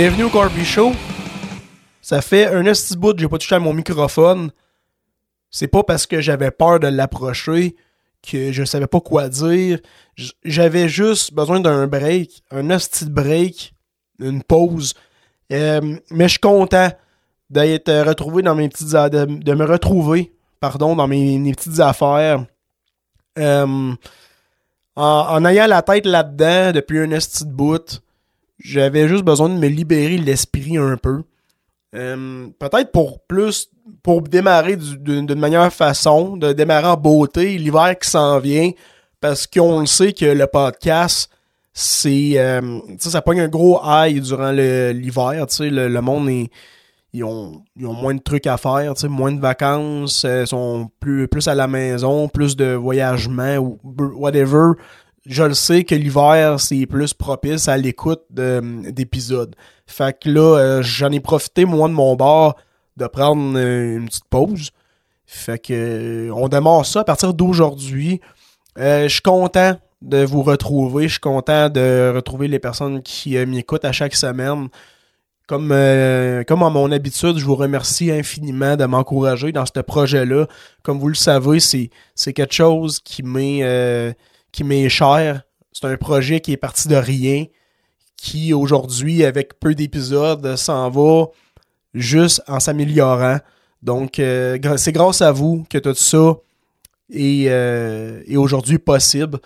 Bienvenue au Corby Show. Ça fait un petit bout que j'ai pas touché à mon microphone. C'est pas parce que j'avais peur de l'approcher que je savais pas quoi dire. J'avais juste besoin d'un break, un hostie break, une pause. Euh, mais je suis content d'être retrouvé dans mes petites de, de me retrouver, pardon, dans mes, petites affaires. Euh, en, en ayant la tête là-dedans depuis un hostie de bout, j'avais juste besoin de me libérer l'esprit un peu. Euh, Peut-être pour plus, pour démarrer du- d'une meilleure façon, de démarrer en beauté, l'hiver qui s'en vient, parce qu'on le sait que le podcast, c'est, euh, ça pogne un gros high durant l'hiver, le, le monde est, ils ont, ils ont moins de trucs à faire, moins de vacances, euh, sont plus, plus à la maison, plus de voyagement ou whatever. Je le sais que l'hiver, c'est plus propice à l'écoute de- d'épisodes. Fait que là, euh, j'en ai profité, moi, de mon bar, de prendre euh, une petite pause. Fait que euh, on démarre ça à partir d'aujourd'hui. Je suis content de vous retrouver. Je suis content de retrouver les personnes qui m'écoutent à chaque semaine. Comme, comme à mon habitude, je vous remercie infiniment de m'encourager dans ce projet-là. Comme vous le savez, c'est, quelque chose qui m'est, qui m'est cher. C'est un projet qui est parti de rien, qui aujourd'hui, avec peu d'épisodes, s'en va juste en s'améliorant. Donc, euh, c'est grâce à vous que tout ça est, euh, est aujourd'hui possible.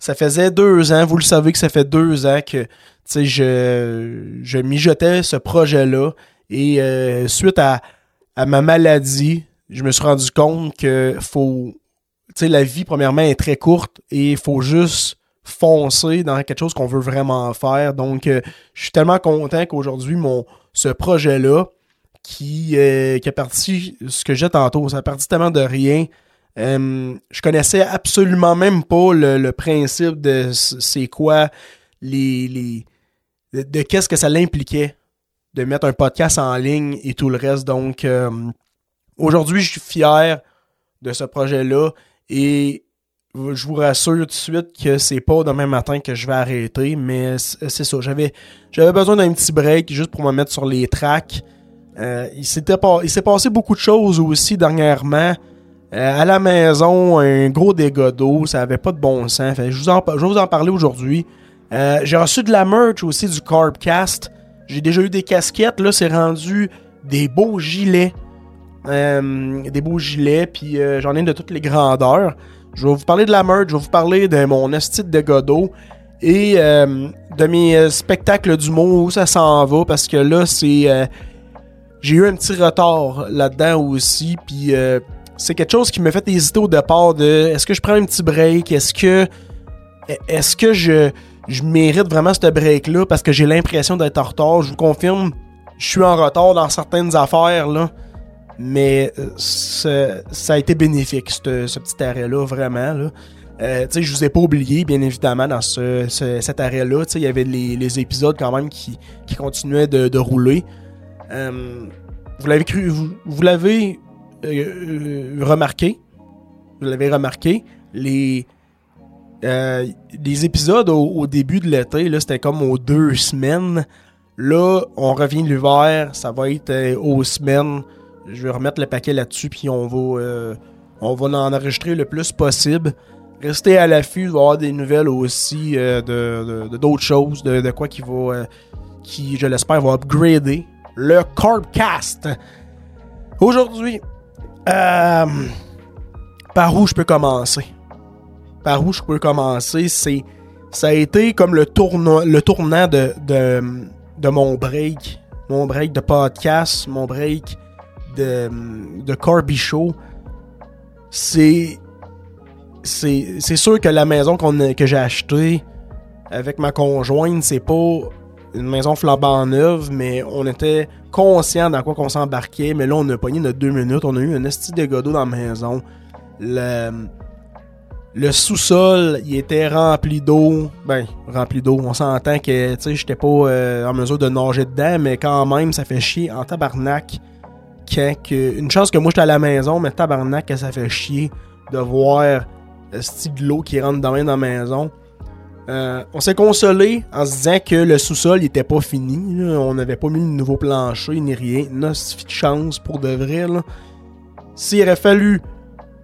Ça faisait deux ans, vous le savez que ça fait deux ans que je, je mijotais ce projet-là. Et euh, suite à, à ma maladie, je me suis rendu compte que faut. La vie, premièrement, est très courte et il faut juste foncer dans quelque chose qu'on veut vraiment faire. Donc, euh, je suis tellement content qu'aujourd'hui, mon ce projet-là, qui, euh, qui a parti, ce que j'ai tantôt, ça a parti tellement de rien. Euh, je connaissais absolument même pas le, le principe de c'est quoi les, les de, de qu'est-ce que ça l'impliquait de mettre un podcast en ligne et tout le reste. Donc aujourd'hui, je suis fier de ce projet-là et je vous rassure tout de suite que c'est pas demain matin que je vais arrêter, mais c'est ça. J'avais besoin d'un petit break juste pour me mettre sur les tracks. Euh, il s'est passé beaucoup de choses aussi dernièrement. Euh, à la maison, un gros dégât d'eau, ça avait pas de bon sens. Je, vous en, je vais vous en parler aujourd'hui. Euh, j'ai reçu de la merch aussi du Carbcast. J'ai déjà eu des casquettes. Là, c'est rendu des beaux gilets. Euh, des beaux gilets, puis euh, j'en ai de toutes les grandeurs. Je vais vous parler de la merch, je vais vous parler de mon esti de d'eau et euh, de mes spectacles d'humour, où ça s'en va, parce que là, c'est... j'ai eu un petit retard là-dedans aussi, puis c'est quelque chose qui m'a fait hésiter au départ de est-ce que je prends un petit break, est-ce que est-ce que je, je mérite vraiment ce break-là parce que j'ai l'impression d'être en retard? Je vous confirme, je suis en retard dans certaines affaires, là. Mais euh, ça a été bénéfique, ce, petit arrêt-là, vraiment. Là. Euh, je vous ai pas oublié, bien évidemment, dans ce, ce- cet arrêt-là. Il y avait les, les épisodes quand même qui, qui continuaient de, de rouler. Euh, vous l'avez cru, vous, vous l'avez euh, remarqué? Vous l'avez remarqué? Les, les épisodes au, début de l'été, c'était comme aux deux semaines. Là, on revient l'hiver, ça va être aux semaines. Je vais remettre le paquet là-dessus, puis on va, euh, on en enregistrer le plus possible. Restez à l'affût, il va avoir des nouvelles aussi euh, de, de- d'autres choses, de, de quoi qui va, euh, qui, je l'espère, va upgrader le Carbcast. Aujourd'hui, par où je peux commencer? Par où je peux commencer? C'est, ça a été comme le tournant, le tournant de, de, de mon break. Mon break de podcast, mon break de, de Corby Show. C'est, c'est, sûr que la maison que j'ai achetée avec ma conjointe, c'est pas une maison flambant neuve, mais on était conscient dans quoi qu'on s'embarquait. Mais là, on a pogné notre deux minutes. On a eu un esti de godo dans la maison. Le, le sous-sol, il était rempli d'eau. Ben, rempli d'eau. On s'entend que, tu sais, j'étais pas euh, en mesure de nager dedans, mais quand même, ça fait chier en tabarnak. Que, une chance que moi, j'étais à la maison, mais tabarnak, que ça fait chier de voir esti de l'eau qui rentre dans, la maison. Euh, on s'est consolé en se disant que le sous-sol n'était pas fini. On n'avait pas mis de nouveau plancher ni rien. Non, de chance pour de vrai. S'il aurait fallu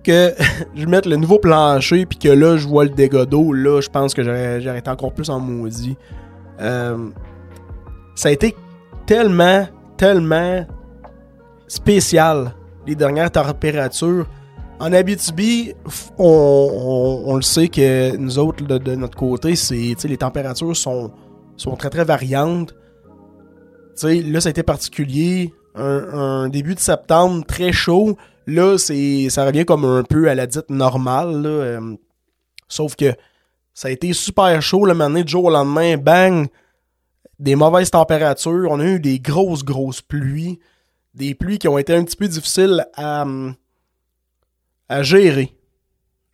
que je mette le nouveau plancher puis que là je vois le dégât d'eau, là je pense que j'aurais été encore plus en maudit. Euh, ça a été tellement, tellement spécial les dernières températures. En Abitibi, on, on, le sait que nous autres, de, notre côté, c'est les températures sont, sont très très variantes. là, ça a été particulier. Un, début de septembre très chaud. Là, c'est ça revient comme un peu à la dite normale. Euh, sauf que ça a été super chaud le matin, du jour au lendemain, bang, des mauvaises températures. On a eu des grosses, grosses pluies. Des pluies qui ont été un petit peu difficiles à, à gérer.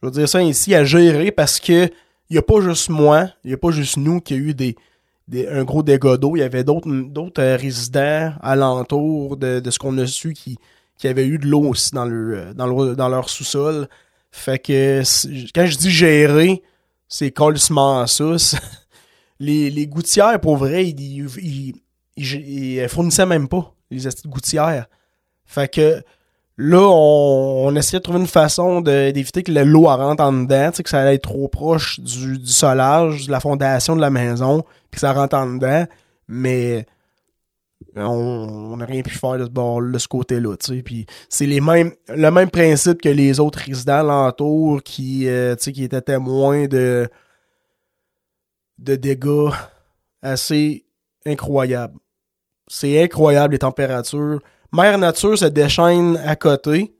Je veux dire ça ici, à gérer parce que il n'y a pas juste moi, il n'y a pas juste nous qui a eu des, un gros dégât d'eau. Il y avait d'autres euh, résidents alentour de, de ce qu'on a su qui, qui avaient eu de l'eau aussi dans, le, dans, dans leur sous-sol. Fait que quand je dis gérer, c'est colissement ça. les, les gouttières, pour vrai, ils, ils, fournissaient même pas les astuces gouttières. Fait que Là, on, essayait de trouver une façon d'éviter que l'eau rentre en dedans, que ça allait être trop proche du, solage, de la fondation de la maison, puis que ça rentre en dedans. Mais on n'a rien pu faire de ce de ce côté-là, c'est les mêmes, le même principe que les autres résidents alentours qui, euh, qui étaient témoins de, de dégâts assez incroyables. C'est incroyable les températures. Mère Nature se déchaîne à côté.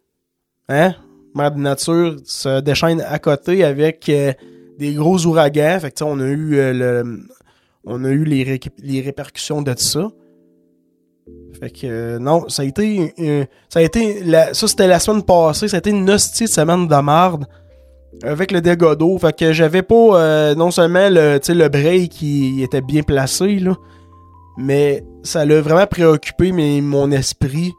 Hein? Mère Nature se déchaîne à côté avec euh, des gros ouragans. Fait que, on a eu euh, le, on a eu les, les répercussions de ça. Fait que euh, non, ça a été ça a été ça c'était la semaine passée, ça a été une hostie de semaine de marde avec le dégât d'eau. Fait que j'avais pas non seulement le le qui était bien placé là, mais ça l'a vraiment préoccupé mon esprit.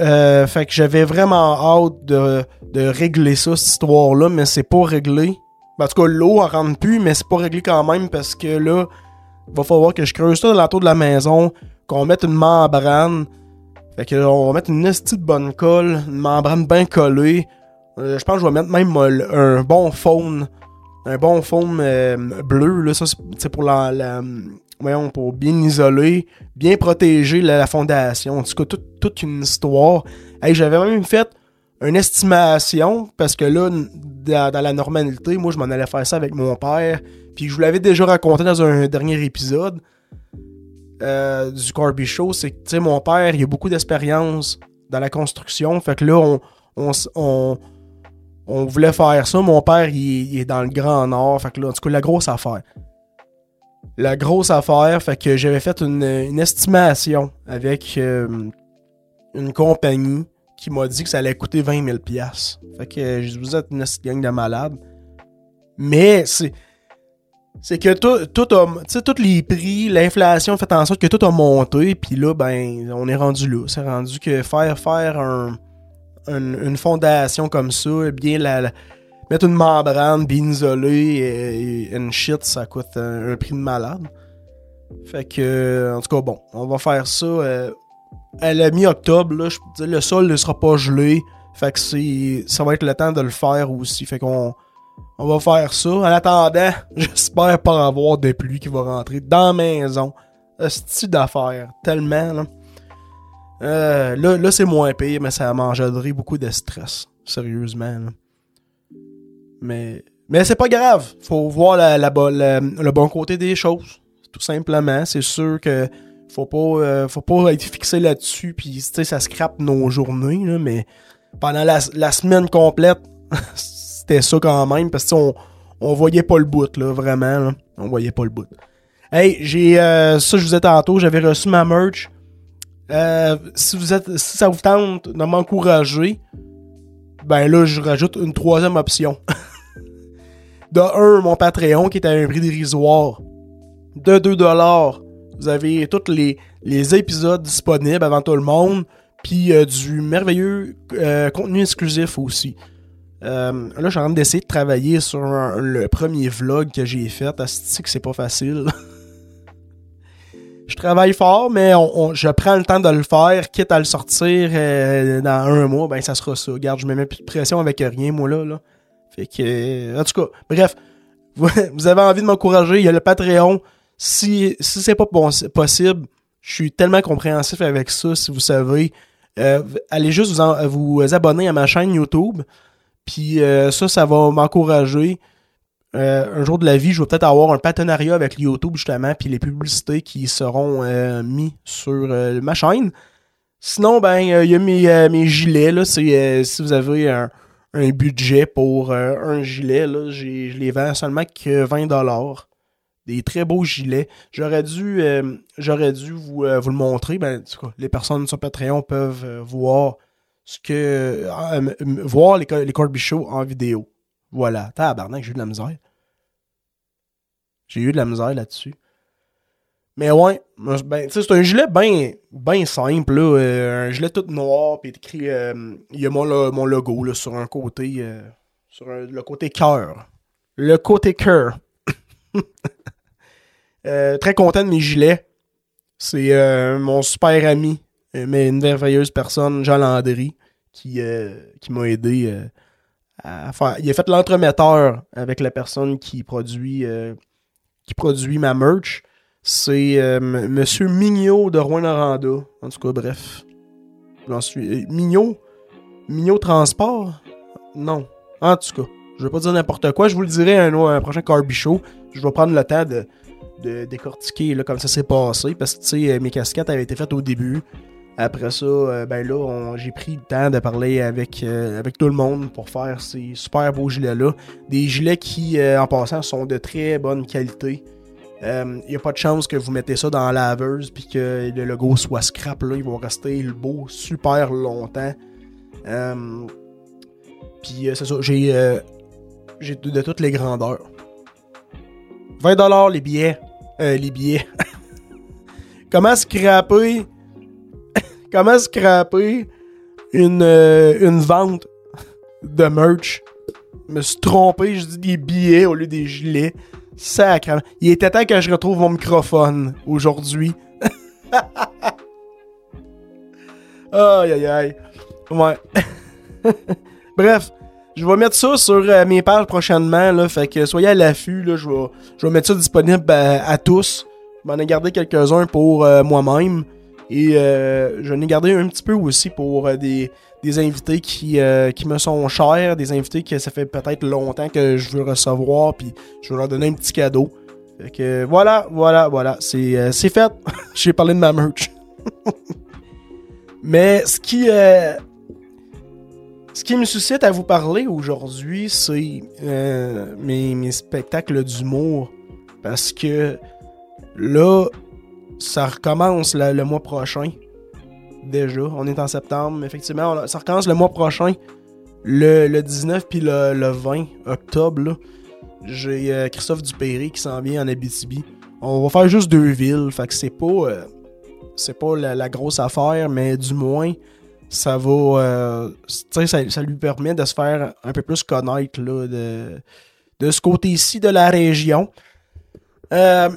Euh, fait que j'avais vraiment hâte de, régler ça, cette histoire-là, mais c'est pas réglé. Ben, en tout cas, l'eau en rentre plus, mais c'est pas réglé quand même parce que là, il va falloir que je creuse ça dans l'entour de la maison, qu'on mette une membrane. Fait que on va mettre une petite bonne colle, une membrane bien collée. Euh, je pense que je vais mettre même un bon faune. Un bon faune euh, bleu, là, ça c'est pour la voyons, pour bien isoler, bien protéger la, fondation. En tout cas, toute une histoire. Hey, J'avais même fait une estimation, parce que là, dans, la normalité, moi, je m'en allais faire ça avec mon père. Puis je vous l'avais déjà raconté dans un dernier épisode euh, du Corby Show. C'est que, tu sais, mon père, il a beaucoup d'expérience dans la construction. Fait que là, on, on, on, voulait faire ça. Mon père, il, il, est dans le Grand Nord. Fait que là, en tout cas, la grosse affaire la grosse affaire. Fait que j'avais fait une, estimation avec euh, une compagnie qui m'a dit que ça allait coûter 20 000 Fait que je vous êtes une gang de malades. Mais c'est. Que tout, tout tous les prix, l'inflation fait en sorte que tout a monté, puis là, ben, on est rendu là. C'est rendu que faire faire une fondation comme ça, bien la, mettre une membrane bien isolée et, une shit, ça coûte un, prix de malade. Fait que, en tout cas, bon, on va faire ça euh, à la mi-octobre. le sol ne sera pas gelé. Fait que c'est, ça va être le temps de le faire aussi. Fait qu'on on va faire ça. En attendant, j'espère pas avoir de pluie qui va rentrer dans la maison. style d'affaires. Tellement, là. Euh, là, là c'est moins pire, mais ça m'engendrerait beaucoup de stress. Sérieusement, là. Mais, mais c'est pas grave. Faut voir la, le bon côté des choses. Tout simplement. C'est sûr que faut pas, euh, faut pas être fixé là-dessus. Puis, ça scrape nos journées. mais pendant la, semaine complète, c'était ça quand même. Parce que on, voyait pas le bout, là, vraiment. On voyait pas le bout. Hey, j'ai. Euh, ça, je vous ai tantôt, j'avais reçu ma merch. Euh, si, vous êtes, si ça vous tente de m'encourager, ben là, je rajoute une troisième option. de un, mon Patreon qui est à un prix dérisoire. De 2 dollars, vous avez tous les, épisodes disponibles avant tout le monde. Puis euh, du merveilleux euh, contenu exclusif aussi. Euh, là, je suis en train d'essayer de travailler sur le premier vlog que j'ai fait. Asti que c'est pas facile. je travaille fort, mais je prends le temps de le faire, quitte à le sortir euh, dans un mois, ben ça sera ça. Regarde, je me mets plus de pression avec rien, moi là. là. Fait que. En tout cas, bref. Vous avez envie de m'encourager, il y a le Patreon. Si, si c'est pas possible, je suis tellement compréhensif avec ça, si vous savez. Euh, allez juste vous, vous abonner à ma chaîne YouTube. Puis euh, ça, ça va m'encourager. Euh, un jour de la vie, je vais peut-être avoir un partenariat avec YouTube justement, puis les publicités qui seront euh, mis sur ma chaîne. Sinon, ben, il y a mes, gilets, si vous avez un, budget pour un gilet, je les vends seulement que 20$. Des très beaux gilets. J'aurais dû, dû vous, le montrer. Ben, les personnes sur Patreon peuvent voir ce que euh, voir les, les Show en vidéo. Voilà. Tabarnak, j'ai eu de la misère. J'ai eu de la misère là-dessus. Mais ouais, ben, c'est un gilet bien ben simple, là, euh, un gilet tout noir, puis écrit, euh, il y a mon, mon logo sur un côté, sur le côté cœur. Le côté cœur. très content de mes gilets. C'est mon super ami euh, mais une merveilleuse personne, Jean Landry, qui, euh, m'a aidé euh, à. Il a fait l'entremetteur avec la personne qui produit, qui produit ma merch. C'est Monsieur Mignot de Rouen-Noranda. En tout cas, bref. Suis. Mignot? Mignot Transport? Non. En tout cas, je vais pas dire n'importe quoi. Je vous le dirai un, un prochain Carby. Je vais prendre le temps de, décortiquer là, comme ça s'est passé. Parce que, mes casquettes avaient été faites au début. Après ça, euh, ben là, j'ai pris le temps de parler avec, euh, avec tout le monde pour faire ces super beaux gilets-là. Des gilets qui, euh, en passant, sont de très bonne qualité. Il n'y a pas de chance que vous mettez ça dans la laveuse puis que le logo soit scrap. Là. Ils vont rester beau super longtemps. puis c'est ça, j'ai, j'ai de, de, toutes les grandeurs. 20$ les billets. les billets. Comment scraper comment scraper une, euh, une vente de merch? Je me suis trompé, je dis des billets au lieu des gilets. Sacrement. Il était temps que je retrouve mon microphone aujourd'hui. aïe aïe aïe. Ouais. Bref, je vais mettre ça sur euh, mes pages prochainement. Là, fait que soyez à l'affût. Je vais, je vais mettre ça disponible euh, à, tous. Je m'en ai gardé quelques-uns pour moi-même. Et euh, je ai gardé un petit peu aussi pour euh, des, invités qui, euh, qui me sont chers, des invités que ça fait peut-être longtemps que je veux recevoir, puis je veux leur donner un petit cadeau. Fait que voilà, voilà, voilà, c'est fait. J'ai parlé de ma merch. Mais ce qui, ce qui me suscite à vous parler aujourd'hui, c'est mes, mes spectacles d'humour. Parce que là, ça recommence le mois prochain. Déjà, on est en septembre, effectivement, ça recommence le mois prochain. Le, 19 puis le, 20 octobre, j'ai euh, Christophe Dupéry qui s'en vient en Abitibi. On va faire juste deux villes, fait que c'est pas, euh, c'est pas la, grosse affaire, mais du moins, ça va, euh, ça, ça, lui permet de se faire un peu plus connaître là, de, de ce côté-ci de la région. Euh,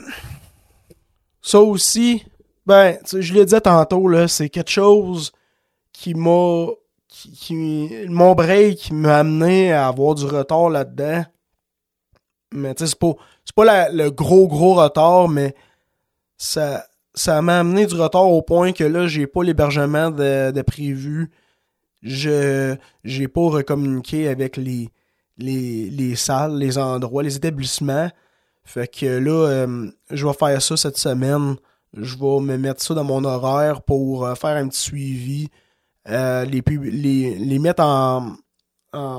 ça aussi, ben, je le disais tantôt, là, c'est quelque chose qui m'a. Qui, mon break m'a amené à avoir du retard là-dedans. Mais tu sais, c'est pas, pas le gros, gros retard, mais ça, ça m'a amené du retard au point que là, j'ai pas l'hébergement de, prévu. Je j'ai pas recommuniqué avec les, les, les salles, les endroits, les établissements. Fait que là, euh, je vais faire ça cette semaine. Je vais me mettre ça dans mon horaire pour euh, faire un petit suivi. Euh, les, les, mettre en.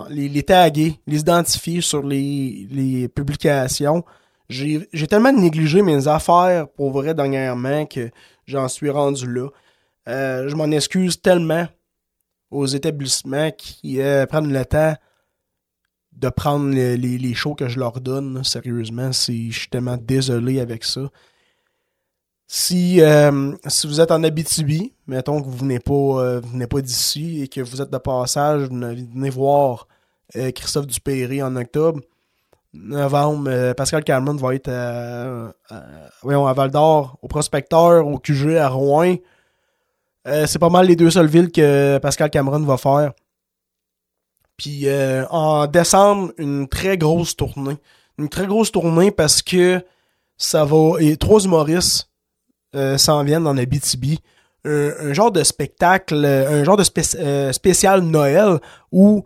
les, taguer, les identifier sur les, publications. J'ai tellement négligé mes affaires pour vrai dernièrement que j'en suis rendu là. je m'en excuse tellement aux établissements qui prennent le temps de prendre les, les, shows que je leur donne, sérieusement, je suis tellement désolé avec ça. Si, euh, si vous êtes en Abitibi, mettons que vous venez pas, euh, venez pas d'ici et que vous êtes de passage, venez, voir Christophe Dupéré en octobre. Novembre, Pascal Cameron va être à, à Val d'Or, au Prospecteur, au QG à Rouen. c'est pas mal les deux seules villes que Pascal Cameron va faire. Puis en décembre, une très grosse tournée. Une très grosse tournée parce que ça va. Et trois humoristes euh, s'en viennent dans Abitibi. Un, un genre de spectacle, un genre de euh, spécial Noël où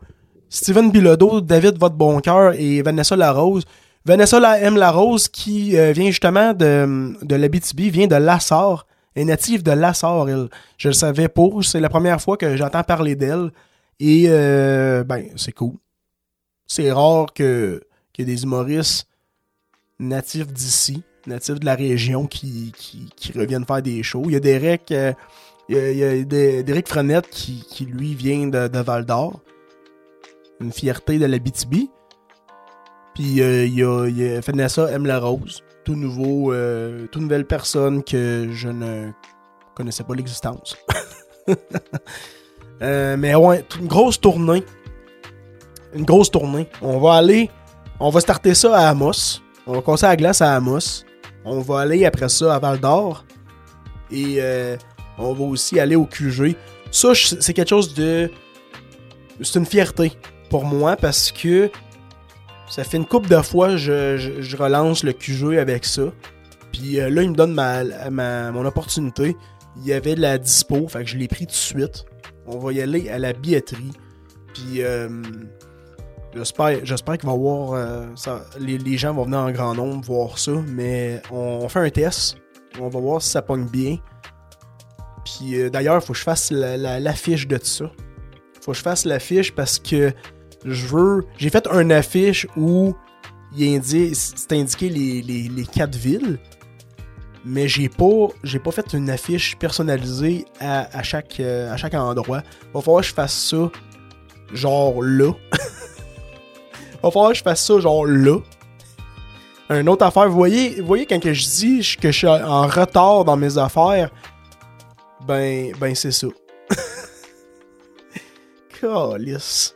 Steven Bilodeau, David Votre et Vanessa Larose. Vanessa la M. Larose qui euh, vient justement de, de l'Abitibi, vient de Lassar, est native de Lassar, elle. Je le savais pas, c'est la première fois que j'entends parler d'elle. Et ben, c'est cool. C'est rare que, que des humoristes natifs d'ici, natifs de la région, qui, qui, reviennent faire des shows. Il y a Derek, euh, il y a, Frenette qui, qui, lui, vient de, Val d'Or. Une fierté de la BTB. Puis euh, il, y a, il y a Vanessa M. La Rose, tout nouveau, euh, toute nouvelle personne que je ne connaissais pas l'existence. mais ouais, une grosse tournée. Une grosse tournée. On va aller, on va starter ça à Amos. On va commencer la glace à Amos. On va aller après ça à Val d'Or. Et euh, on va aussi aller au QG. Ça, c'est quelque chose de. C'est une fierté pour moi parce que ça fait une couple de fois je, je, relance le QG avec ça. Puis euh, là, il me donne ma, mon opportunité. Il y avait de la dispo, fait que je l'ai pris tout de suite. On va y aller à la billetterie. Puis euh, J'espère, qu'il va y avoir. Euh, les, gens vont venir en grand nombre voir ça, mais on, fait un test. On va voir si ça pogne bien. Puis euh, d'ailleurs, il faut que je fasse l'affiche de tout ça. Faut que je fasse l'affiche parce que je veux. J'ai fait un affiche où il c'est indiqué les, quatre villes. Mais j'ai pas, j'ai pas fait une affiche personnalisée à, chaque, euh, à chaque endroit. Va falloir que je fasse ça genre là. va falloir que je fasse ça genre là. Une autre affaire, vous voyez, voyez quand je dis que je suis en retard dans mes affaires, ben, ben c'est ça. Calice.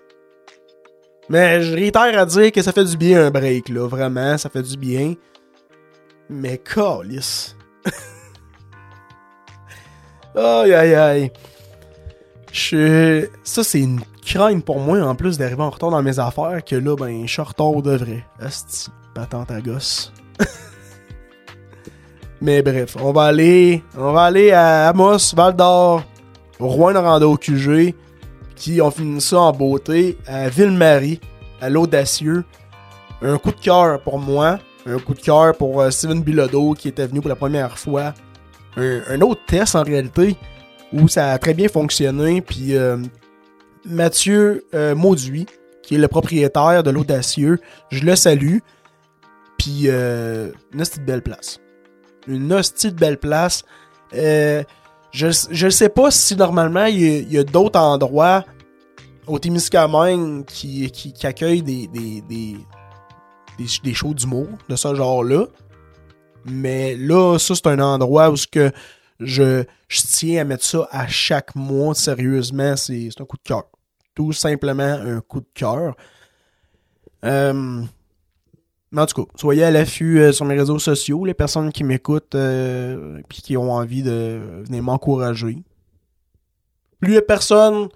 Mais je réitère à dire que ça fait du bien un break, là. Vraiment, ça fait du bien. Mais calice. aïe aïe aïe. Je... Ça, c'est une crainte pour moi, en plus d'arriver en retard dans mes affaires, que là, ben, je suis en de vrai. Asti, patente à gosse. Mais bref, on va aller, on va aller à Amos, Val d'Or, Rouen-Noranda au QG, qui ont fini ça en beauté, à Ville-Marie, à l'Audacieux. Un coup de cœur pour moi, un coup de cœur pour euh, Steven Bilodeau qui était venu pour la première fois. Un, autre test en réalité où ça a très bien fonctionné, puis euh, Mathieu euh, Mauduit, qui est le propriétaire de l'Audacieux. Je le salue. Puis, une hostie de belle place. Une hostie de belle place. Je ne sais pas si normalement il y a, d'autres endroits au Témiscamingue qui, qui, accueillent des, des, shows d'humour de ce genre-là. Mais là, ça, c'est un endroit où ce que je, je tiens à mettre ça à chaque mois, sérieusement, c'est un coup de cœur. Tout simplement un coup de cœur. Euh, mais en tout cas, soyez à l'affût euh, sur mes réseaux sociaux, les personnes qui m'écoutent et euh, qui ont envie de venir m'encourager. Plus il y a personne,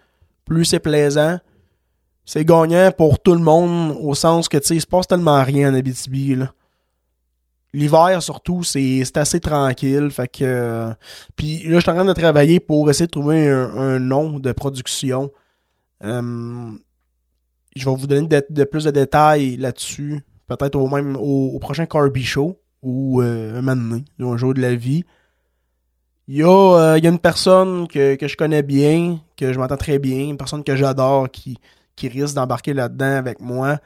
plus c'est plaisant. C'est gagnant pour tout le monde, au sens que, tu sais, il se passe tellement rien en Abitibi. L'hiver, surtout, c'est assez tranquille. Fait que. Euh, puis là, je suis en train de travailler pour essayer de trouver un, nom de production. Euh, je vais vous donner de, plus de détails là-dessus. Peut-être au même au, prochain Carby Show ou euh, un moment donné, un jour de la vie. Il y, a, il y a une personne que, que, je connais bien, que je m'entends très bien, une personne que j'adore qui, qui risque d'embarquer là-dedans avec moi.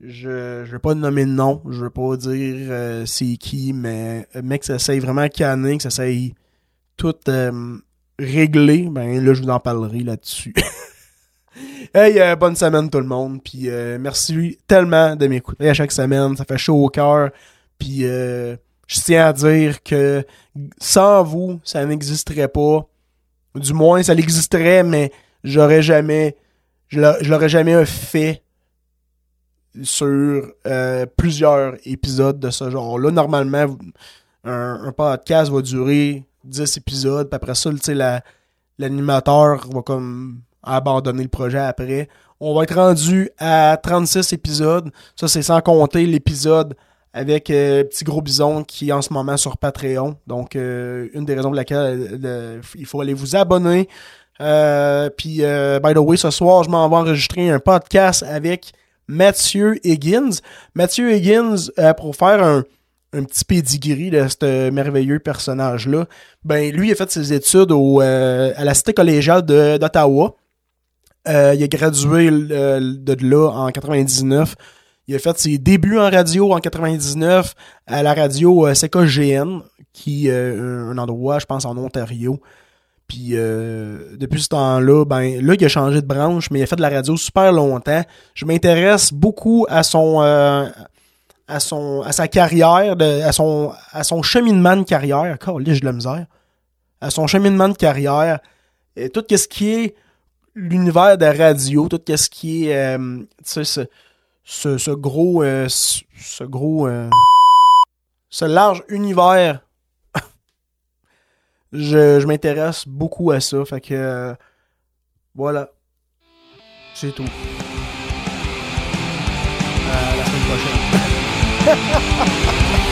Je, je vais pas nommer de nom, je veux pas dire euh, c'est qui, mais un mec, ça essaye vraiment canner, que ça essaye tout euh, régler, ben là, je vous en parlerai là-dessus. hey, euh, bonne semaine tout le monde, puis merci tellement de m'écouter à chaque semaine, ça fait chaud au cœur, puis je tiens à dire que sans vous, ça n'existerait pas. Du moins, ça l'existerait, mais j'aurais jamais, je l'aurais jamais fait sur euh, plusieurs épisodes de ce genre-là. Normalement, un, podcast va durer 10 épisodes, puis après ça, l'animateur va comme abandonner le projet après. On va être rendu à 36 épisodes. Ça, c'est sans compter l'épisode avec euh, Petit Gros Bison qui est en ce moment sur Patreon. Donc, euh, une des raisons pour laquelle il faut aller vous abonner. Puis, by the way, ce soir, je m'en vais enregistrer un podcast avec Mathieu Higgins. Mathieu Higgins, euh, pour faire un, petit pedigree de ce merveilleux personnage-là, ben lui, il a fait ses études au, euh, à la Cité collégiale d'Ottawa. Euh, il a gradué de là en 99. Il a fait ses débuts en radio en 99 à la radio CKGN, qui est un endroit, je pense, en Ontario. Puis euh, depuis ce temps-là, ben là, il a changé de branche, mais il a fait de la radio super longtemps. Je m'intéresse beaucoup à son euh, à son à sa carrière, à son à son cheminement de carrière. Là, de la misère. À son cheminement de carrière. Et tout ce qui est l'univers de la radio, tout ce qui est euh, ce, ce, gros ce gros ce large univers je, je m'intéresse beaucoup à ça. Fait que euh, voilà. C'est tout. À la semaine prochaine.